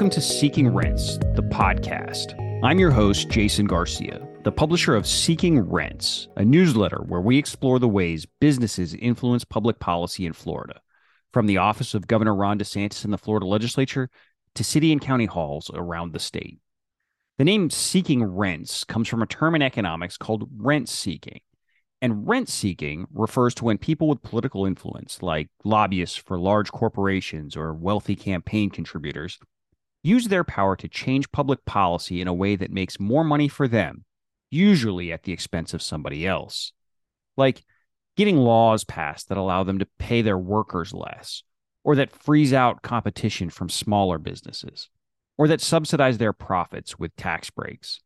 Welcome to Seeking Rents, the podcast. I'm your host, Jason Garcia, the publisher of Seeking Rents, a newsletter where we explore the ways businesses influence public policy in Florida, from the office of Governor Ron DeSantis in the Florida legislature to city and county halls around the state. The name seeking rents comes from a term in economics called rent seeking. And rent seeking refers to when people with political influence, like lobbyists for large corporations or wealthy campaign contributors, use their power to change public policy in a way that makes more money for them, usually at the expense of somebody else. Like getting laws passed that allow them to pay their workers less, or that freeze out competition from smaller businesses, or that subsidize their profits with tax breaks.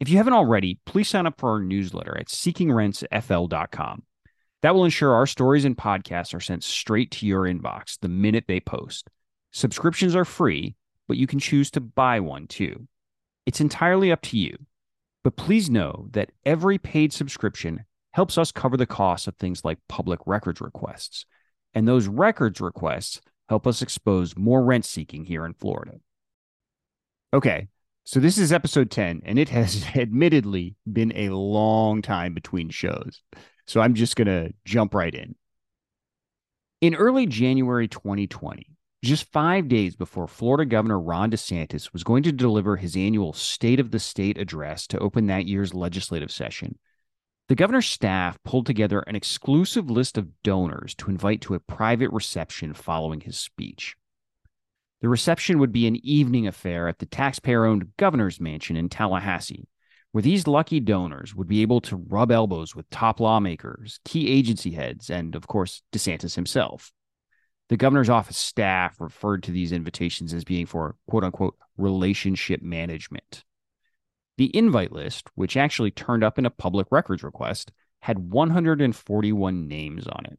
If you haven't already, please sign up for our newsletter at seekingrentsfl.com. That will ensure our stories and podcasts are sent straight to your inbox the minute they post. Subscriptions are free, but you can choose to buy one too. It's entirely up to you. But please know that every paid subscription helps us cover the costs of things like public records requests. And those records requests help us expose more rent seeking here in Florida. Okay, so this is episode 10, and it has admittedly been a long time between shows. So I'm just going to jump right in. In early January 2020, just five days before Florida Governor Ron DeSantis was going to deliver his annual State of the State address to open that year's legislative session, the governor's staff pulled together an exclusive list of donors to invite to a private reception following his speech. The reception would be an evening affair at the taxpayer owned governor's mansion in Tallahassee, where these lucky donors would be able to rub elbows with top lawmakers, key agency heads, and, of course, DeSantis himself. The governor's office staff referred to these invitations as being for quote unquote relationship management. The invite list, which actually turned up in a public records request, had 141 names on it.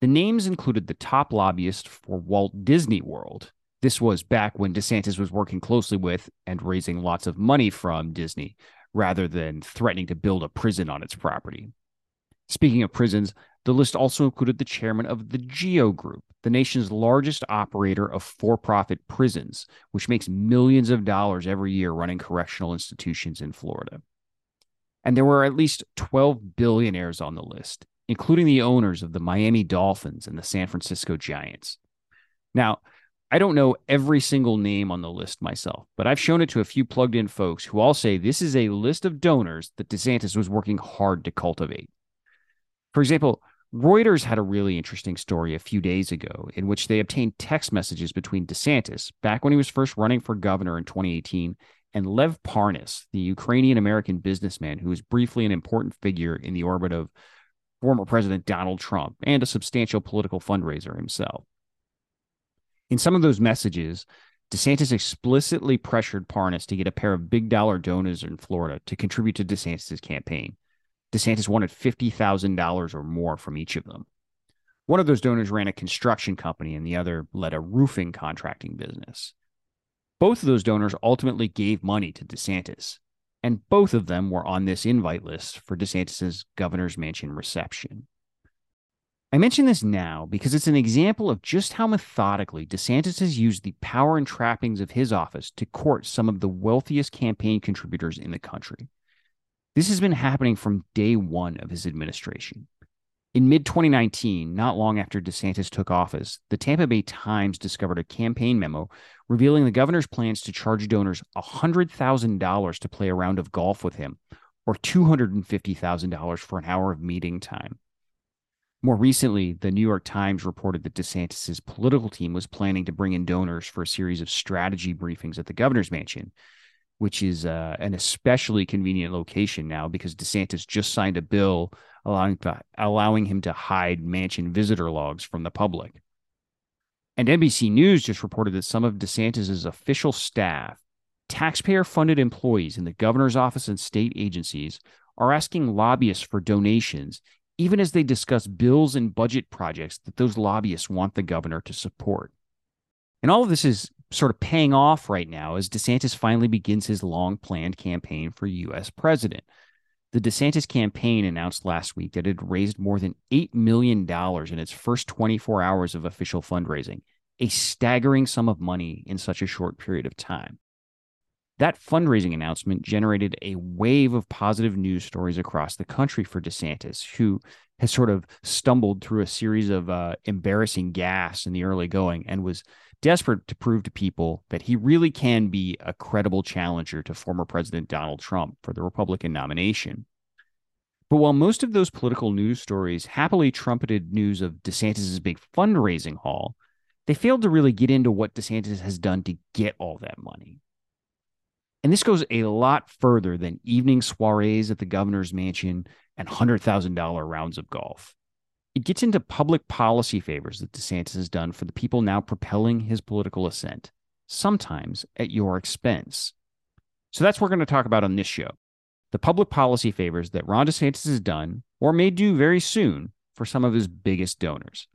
The names included the top lobbyist for Walt Disney World. This was back when DeSantis was working closely with and raising lots of money from Disney rather than threatening to build a prison on its property. Speaking of prisons, the list also included the chairman of the GEO Group, the nation's largest operator of for profit prisons, which makes millions of dollars every year running correctional institutions in Florida. And there were at least 12 billionaires on the list, including the owners of the Miami Dolphins and the San Francisco Giants. Now, I don't know every single name on the list myself, but I've shown it to a few plugged in folks who all say this is a list of donors that DeSantis was working hard to cultivate. For example, Reuters had a really interesting story a few days ago in which they obtained text messages between DeSantis, back when he was first running for governor in 2018, and Lev Parnas, the Ukrainian American businessman who was briefly an important figure in the orbit of former President Donald Trump and a substantial political fundraiser himself. In some of those messages, DeSantis explicitly pressured Parnas to get a pair of big dollar donors in Florida to contribute to DeSantis' campaign. DeSantis wanted $50,000 or more from each of them. One of those donors ran a construction company and the other led a roofing contracting business. Both of those donors ultimately gave money to DeSantis, and both of them were on this invite list for DeSantis's governor's mansion reception. I mention this now because it's an example of just how methodically DeSantis has used the power and trappings of his office to court some of the wealthiest campaign contributors in the country. This has been happening from day one of his administration. In mid 2019, not long after DeSantis took office, the Tampa Bay Times discovered a campaign memo revealing the governor's plans to charge donors $100,000 to play a round of golf with him, or $250,000 for an hour of meeting time. More recently, the New York Times reported that DeSantis' political team was planning to bring in donors for a series of strategy briefings at the governor's mansion, which is uh, an especially convenient location now because DeSantis just signed a bill allowing to, allowing him to hide mansion visitor logs from the public. And NBC News just reported that some of DeSantis's official staff, taxpayer-funded employees in the governor's office and state agencies, are asking lobbyists for donations even as they discuss bills and budget projects that those lobbyists want the governor to support. And all of this is sort of paying off right now as DeSantis finally begins his long planned campaign for U.S. president. The DeSantis campaign announced last week that it had raised more than $8 million in its first 24 hours of official fundraising, a staggering sum of money in such a short period of time. That fundraising announcement generated a wave of positive news stories across the country for DeSantis, who has sort of stumbled through a series of uh, embarrassing gaffes in the early going and was desperate to prove to people that he really can be a credible challenger to former President Donald Trump for the Republican nomination. But while most of those political news stories happily trumpeted news of DeSantis' big fundraising haul, they failed to really get into what DeSantis has done to get all that money. And this goes a lot further than evening soirees at the governor's mansion and $100,000 rounds of golf. It gets into public policy favors that DeSantis has done for the people now propelling his political ascent, sometimes at your expense. So that's what we're going to talk about on this show the public policy favors that Ron DeSantis has done or may do very soon for some of his biggest donors.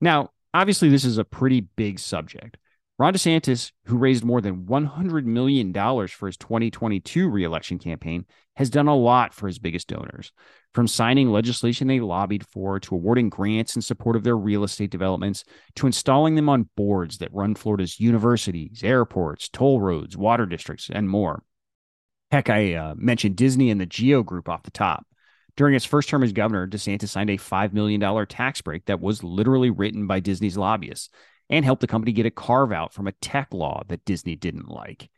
Now, obviously, this is a pretty big subject. Ron DeSantis, who raised more than $100 million for his 2022 reelection campaign, has done a lot for his biggest donors, from signing legislation they lobbied for to awarding grants in support of their real estate developments to installing them on boards that run Florida's universities, airports, toll roads, water districts, and more. Heck, I uh, mentioned Disney and the Geo Group off the top. During his first term as governor, DeSantis signed a $5 million tax break that was literally written by Disney's lobbyists and helped the company get a carve out from a tech law that Disney didn't like.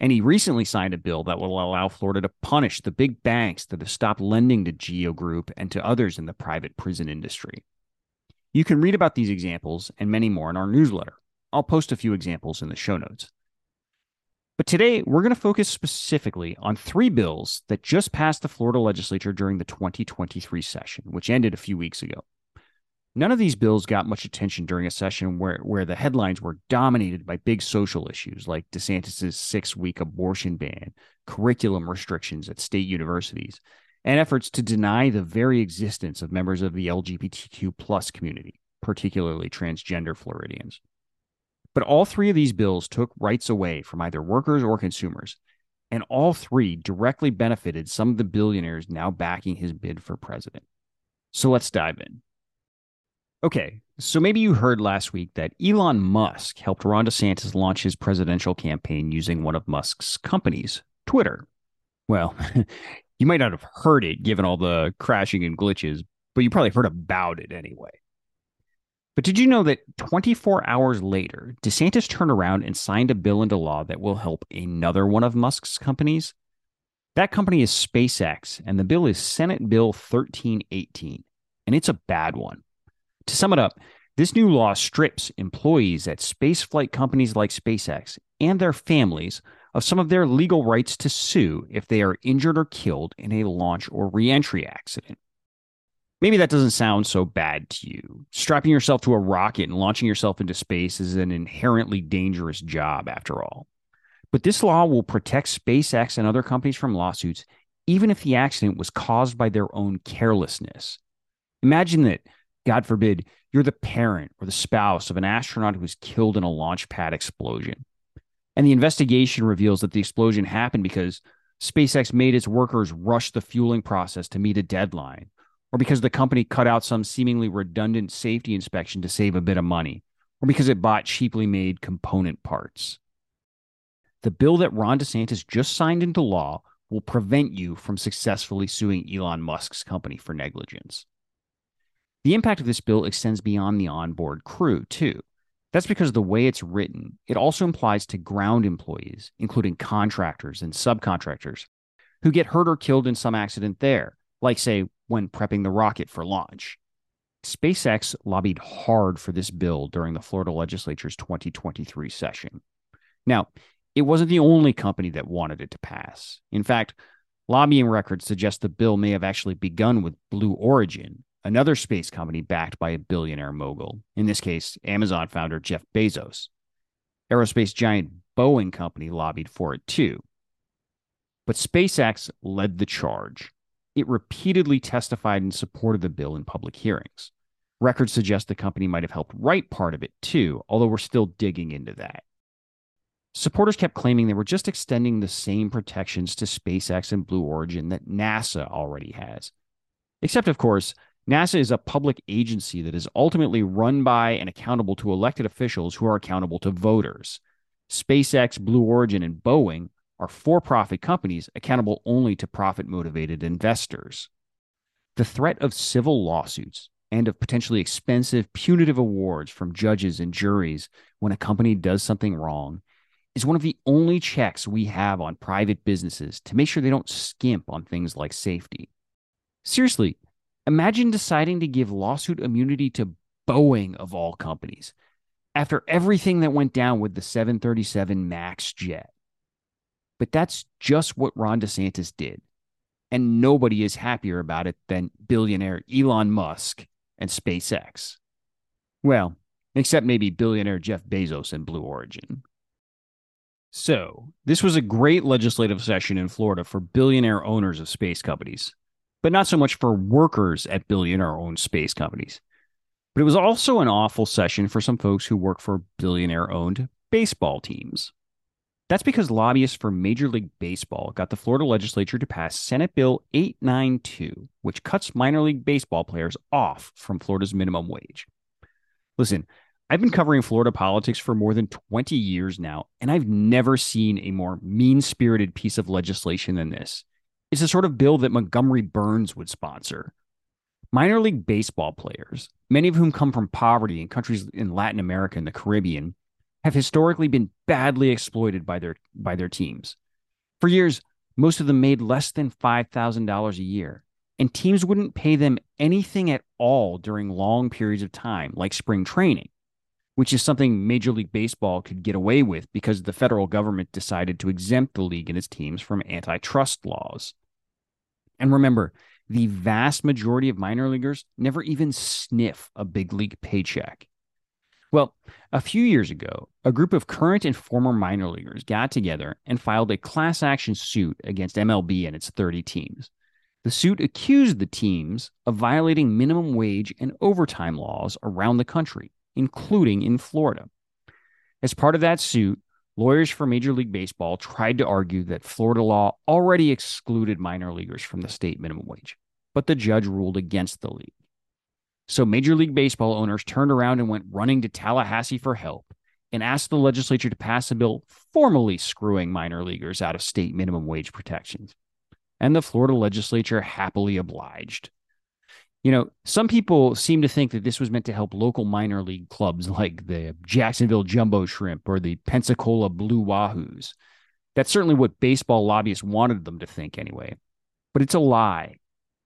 And he recently signed a bill that will allow Florida to punish the big banks that have stopped lending to Geo Group and to others in the private prison industry. You can read about these examples and many more in our newsletter. I'll post a few examples in the show notes. But today, we're going to focus specifically on three bills that just passed the Florida legislature during the 2023 session, which ended a few weeks ago. None of these bills got much attention during a session where, where the headlines were dominated by big social issues like DeSantis' six week abortion ban, curriculum restrictions at state universities, and efforts to deny the very existence of members of the LGBTQ plus community, particularly transgender Floridians. But all three of these bills took rights away from either workers or consumers, and all three directly benefited some of the billionaires now backing his bid for president. So let's dive in. Okay, so maybe you heard last week that Elon Musk helped Ron DeSantis launch his presidential campaign using one of Musk's companies, Twitter. Well, you might not have heard it given all the crashing and glitches, but you probably heard about it anyway. But did you know that 24 hours later, DeSantis turned around and signed a bill into law that will help another one of Musk's companies? That company is SpaceX, and the bill is Senate Bill 1318, and it's a bad one. To sum it up, this new law strips employees at spaceflight companies like SpaceX and their families of some of their legal rights to sue if they are injured or killed in a launch or reentry accident. Maybe that doesn't sound so bad to you. Strapping yourself to a rocket and launching yourself into space is an inherently dangerous job, after all. But this law will protect SpaceX and other companies from lawsuits, even if the accident was caused by their own carelessness. Imagine that God forbid, you're the parent or the spouse of an astronaut who was killed in a launch pad explosion. And the investigation reveals that the explosion happened because SpaceX made its workers rush the fueling process to meet a deadline, or because the company cut out some seemingly redundant safety inspection to save a bit of money, or because it bought cheaply made component parts. The bill that Ron DeSantis just signed into law will prevent you from successfully suing Elon Musk's company for negligence. The impact of this bill extends beyond the onboard crew, too. That's because the way it's written, it also implies to ground employees, including contractors and subcontractors, who get hurt or killed in some accident there, like, say, when prepping the rocket for launch. SpaceX lobbied hard for this bill during the Florida legislature's 2023 session. Now, it wasn't the only company that wanted it to pass. In fact, lobbying records suggest the bill may have actually begun with Blue Origin, another space company backed by a billionaire mogul, in this case, Amazon founder Jeff Bezos. Aerospace giant Boeing Company lobbied for it too. But SpaceX led the charge. It repeatedly testified in support of the bill in public hearings. Records suggest the company might have helped write part of it too, although we're still digging into that. Supporters kept claiming they were just extending the same protections to SpaceX and Blue Origin that NASA already has. Except, of course, NASA is a public agency that is ultimately run by and accountable to elected officials who are accountable to voters. SpaceX, Blue Origin, and Boeing are for profit companies accountable only to profit motivated investors. The threat of civil lawsuits and of potentially expensive punitive awards from judges and juries when a company does something wrong is one of the only checks we have on private businesses to make sure they don't skimp on things like safety. Seriously, imagine deciding to give lawsuit immunity to Boeing of all companies after everything that went down with the 737 MAX jet. But that's just what Ron DeSantis did. And nobody is happier about it than billionaire Elon Musk and SpaceX. Well, except maybe billionaire Jeff Bezos and Blue Origin. So, this was a great legislative session in Florida for billionaire owners of space companies, but not so much for workers at billionaire owned space companies. But it was also an awful session for some folks who work for billionaire owned baseball teams. That's because lobbyists for Major League Baseball got the Florida legislature to pass Senate Bill 892, which cuts minor league baseball players off from Florida's minimum wage. Listen, I've been covering Florida politics for more than 20 years now, and I've never seen a more mean spirited piece of legislation than this. It's the sort of bill that Montgomery Burns would sponsor. Minor league baseball players, many of whom come from poverty in countries in Latin America and the Caribbean, have historically been badly exploited by their by their teams. For years, most of them made less than $5,000 a year, and teams wouldn't pay them anything at all during long periods of time, like spring training, which is something Major League Baseball could get away with because the federal government decided to exempt the league and its teams from antitrust laws. And remember, the vast majority of minor leaguers never even sniff a big league paycheck. Well, a few years ago, a group of current and former minor leaguers got together and filed a class action suit against MLB and its 30 teams. The suit accused the teams of violating minimum wage and overtime laws around the country, including in Florida. As part of that suit, lawyers for Major League Baseball tried to argue that Florida law already excluded minor leaguers from the state minimum wage, but the judge ruled against the league. So Major League Baseball owners turned around and went running to Tallahassee for help and asked the legislature to pass a bill formally screwing minor leaguers out of state minimum wage protections. And the Florida legislature happily obliged. You know, some people seem to think that this was meant to help local minor league clubs like the Jacksonville Jumbo Shrimp or the Pensacola Blue Wahoos. That's certainly what baseball lobbyists wanted them to think anyway. But it's a lie.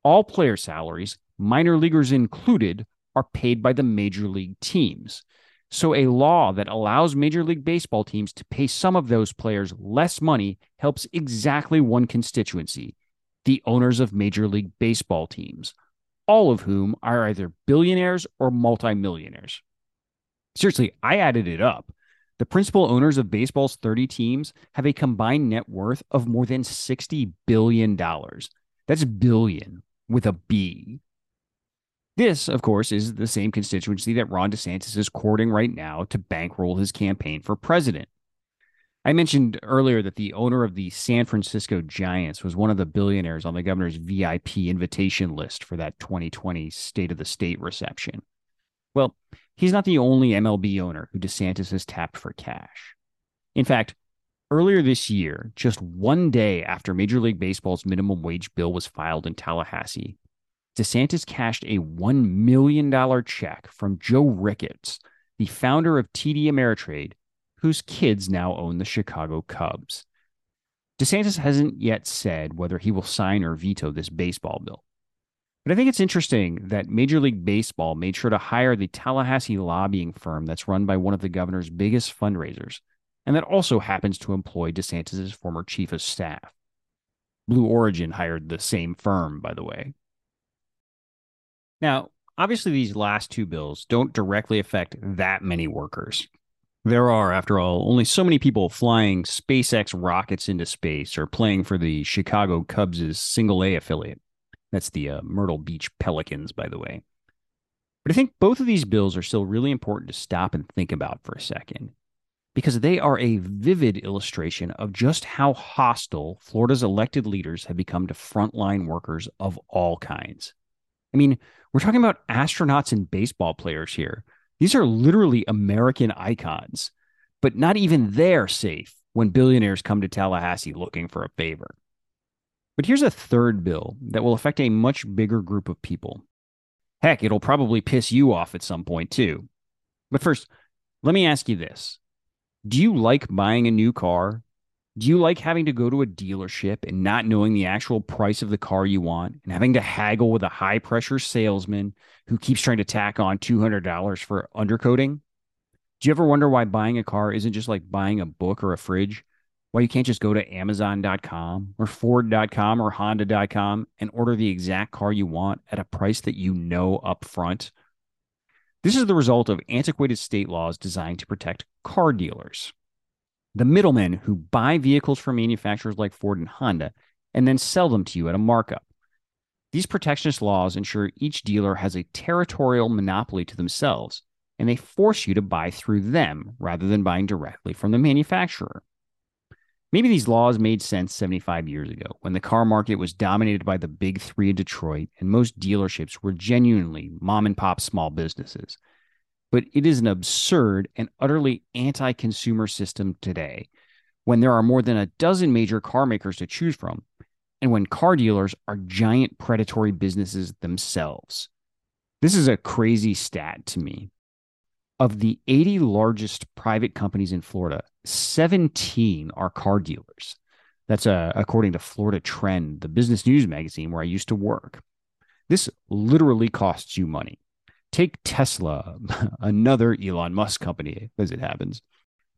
All player salaries, minor leaguers included, are paid by the major league teams. So, a law that allows Major League Baseball teams to pay some of those players less money helps exactly one constituency the owners of Major League Baseball teams, all of whom are either billionaires or multimillionaires. Seriously, I added it up. The principal owners of baseball's 30 teams have a combined net worth of more than $60 billion. That's billion with a B. This, of course, is the same constituency that Ron DeSantis is courting right now to bankroll his campaign for president. I mentioned earlier that the owner of the San Francisco Giants was one of the billionaires on the governor's VIP invitation list for that 2020 State of the State reception. Well, he's not the only MLB owner who DeSantis has tapped for cash. In fact, earlier this year, just one day after Major League Baseball's minimum wage bill was filed in Tallahassee, DeSantis cashed a $1 million check from Joe Ricketts, the founder of TD Ameritrade, whose kids now own the Chicago Cubs. DeSantis hasn't yet said whether he will sign or veto this baseball bill. But I think it's interesting that Major League Baseball made sure to hire the Tallahassee lobbying firm that's run by one of the governor's biggest fundraisers, and that also happens to employ DeSantis' former chief of staff. Blue Origin hired the same firm, by the way. Now, obviously, these last two bills don't directly affect that many workers. There are, after all, only so many people flying SpaceX rockets into space or playing for the Chicago Cubs' single A affiliate. That's the uh, Myrtle Beach Pelicans, by the way. But I think both of these bills are still really important to stop and think about for a second because they are a vivid illustration of just how hostile Florida's elected leaders have become to frontline workers of all kinds. I mean, we're talking about astronauts and baseball players here. These are literally American icons, but not even they're safe when billionaires come to Tallahassee looking for a favor. But here's a third bill that will affect a much bigger group of people. Heck, it'll probably piss you off at some point too. But first, let me ask you this Do you like buying a new car? Do you like having to go to a dealership and not knowing the actual price of the car you want and having to haggle with a high pressure salesman who keeps trying to tack on $200 for undercoating? Do you ever wonder why buying a car isn't just like buying a book or a fridge? Why you can't just go to Amazon.com or Ford.com or Honda.com and order the exact car you want at a price that you know up front? This is the result of antiquated state laws designed to protect car dealers, the middlemen who buy vehicles from manufacturers like Ford and Honda and then sell them to you at a markup. These protectionist laws ensure each dealer has a territorial monopoly to themselves, and they force you to buy through them rather than buying directly from the manufacturer. Maybe these laws made sense 75 years ago when the car market was dominated by the big three in Detroit and most dealerships were genuinely mom and pop small businesses. But it is an absurd and utterly anti consumer system today when there are more than a dozen major car makers to choose from and when car dealers are giant predatory businesses themselves. This is a crazy stat to me. Of the 80 largest private companies in Florida, 17 are car dealers. That's uh, according to Florida Trend, the business news magazine where I used to work. This literally costs you money. Take Tesla, another Elon Musk company, as it happens.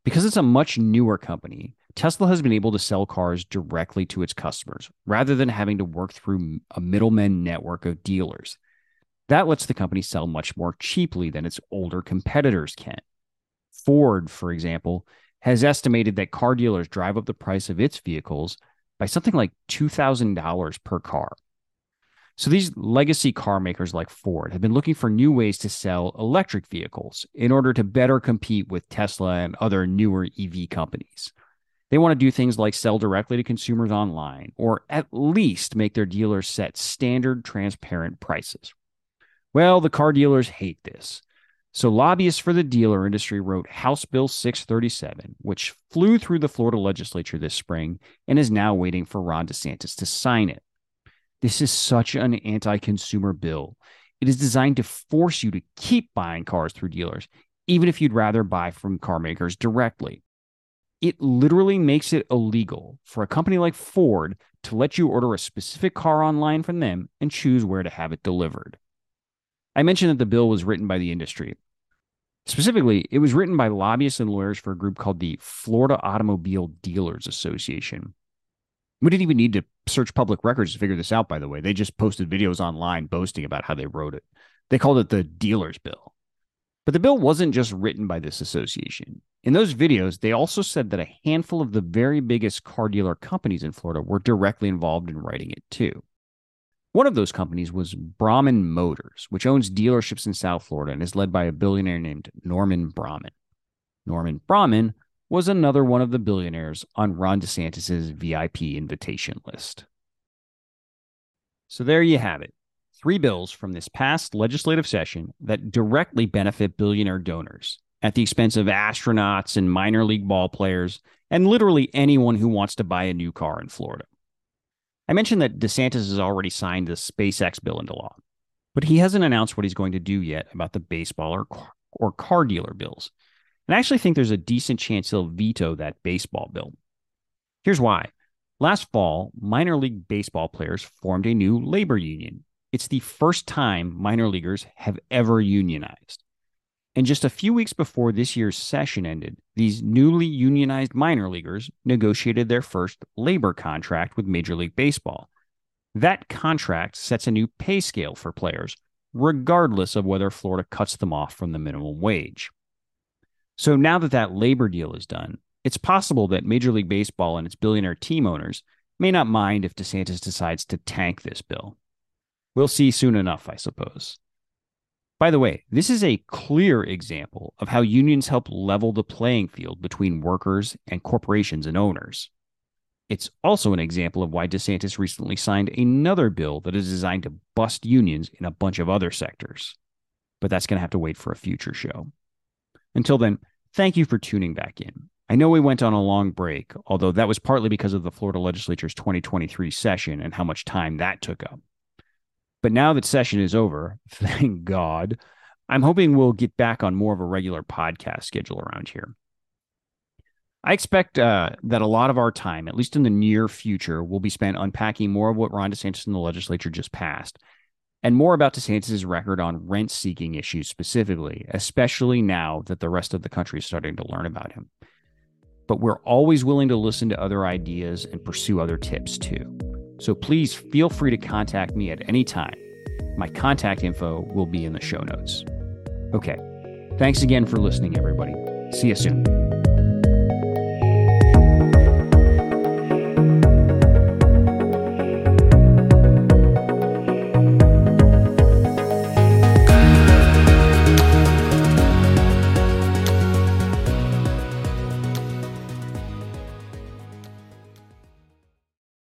Because it's a much newer company, Tesla has been able to sell cars directly to its customers rather than having to work through a middleman network of dealers. That lets the company sell much more cheaply than its older competitors can. Ford, for example, has estimated that car dealers drive up the price of its vehicles by something like $2,000 per car. So these legacy car makers like Ford have been looking for new ways to sell electric vehicles in order to better compete with Tesla and other newer EV companies. They want to do things like sell directly to consumers online or at least make their dealers set standard transparent prices. Well, the car dealers hate this. So, lobbyists for the dealer industry wrote House Bill 637, which flew through the Florida legislature this spring and is now waiting for Ron DeSantis to sign it. This is such an anti consumer bill. It is designed to force you to keep buying cars through dealers, even if you'd rather buy from car makers directly. It literally makes it illegal for a company like Ford to let you order a specific car online from them and choose where to have it delivered. I mentioned that the bill was written by the industry. Specifically, it was written by lobbyists and lawyers for a group called the Florida Automobile Dealers Association. We didn't even need to search public records to figure this out, by the way. They just posted videos online boasting about how they wrote it. They called it the Dealers Bill. But the bill wasn't just written by this association. In those videos, they also said that a handful of the very biggest car dealer companies in Florida were directly involved in writing it too. One of those companies was Braman Motors, which owns dealerships in South Florida and is led by a billionaire named Norman Braman. Norman Braman was another one of the billionaires on Ron DeSantis' VIP invitation list. So there you have it. Three bills from this past legislative session that directly benefit billionaire donors at the expense of astronauts and minor league ball players and literally anyone who wants to buy a new car in Florida. I mentioned that DeSantis has already signed the SpaceX bill into law, but he hasn't announced what he's going to do yet about the baseball or, or car dealer bills. And I actually think there's a decent chance he'll veto that baseball bill. Here's why. Last fall, minor league baseball players formed a new labor union. It's the first time minor leaguers have ever unionized. And just a few weeks before this year's session ended, these newly unionized minor leaguers negotiated their first labor contract with Major League Baseball. That contract sets a new pay scale for players, regardless of whether Florida cuts them off from the minimum wage. So now that that labor deal is done, it's possible that Major League Baseball and its billionaire team owners may not mind if DeSantis decides to tank this bill. We'll see soon enough, I suppose. By the way, this is a clear example of how unions help level the playing field between workers and corporations and owners. It's also an example of why DeSantis recently signed another bill that is designed to bust unions in a bunch of other sectors. But that's going to have to wait for a future show. Until then, thank you for tuning back in. I know we went on a long break, although that was partly because of the Florida legislature's 2023 session and how much time that took up. But now that session is over, thank God, I'm hoping we'll get back on more of a regular podcast schedule around here. I expect uh, that a lot of our time, at least in the near future, will be spent unpacking more of what Ron DeSantis and the legislature just passed, and more about DeSantis' record on rent seeking issues specifically, especially now that the rest of the country is starting to learn about him. But we're always willing to listen to other ideas and pursue other tips too. So please feel free to contact me at any time. My contact info will be in the show notes. Okay. Thanks again for listening, everybody. See you soon.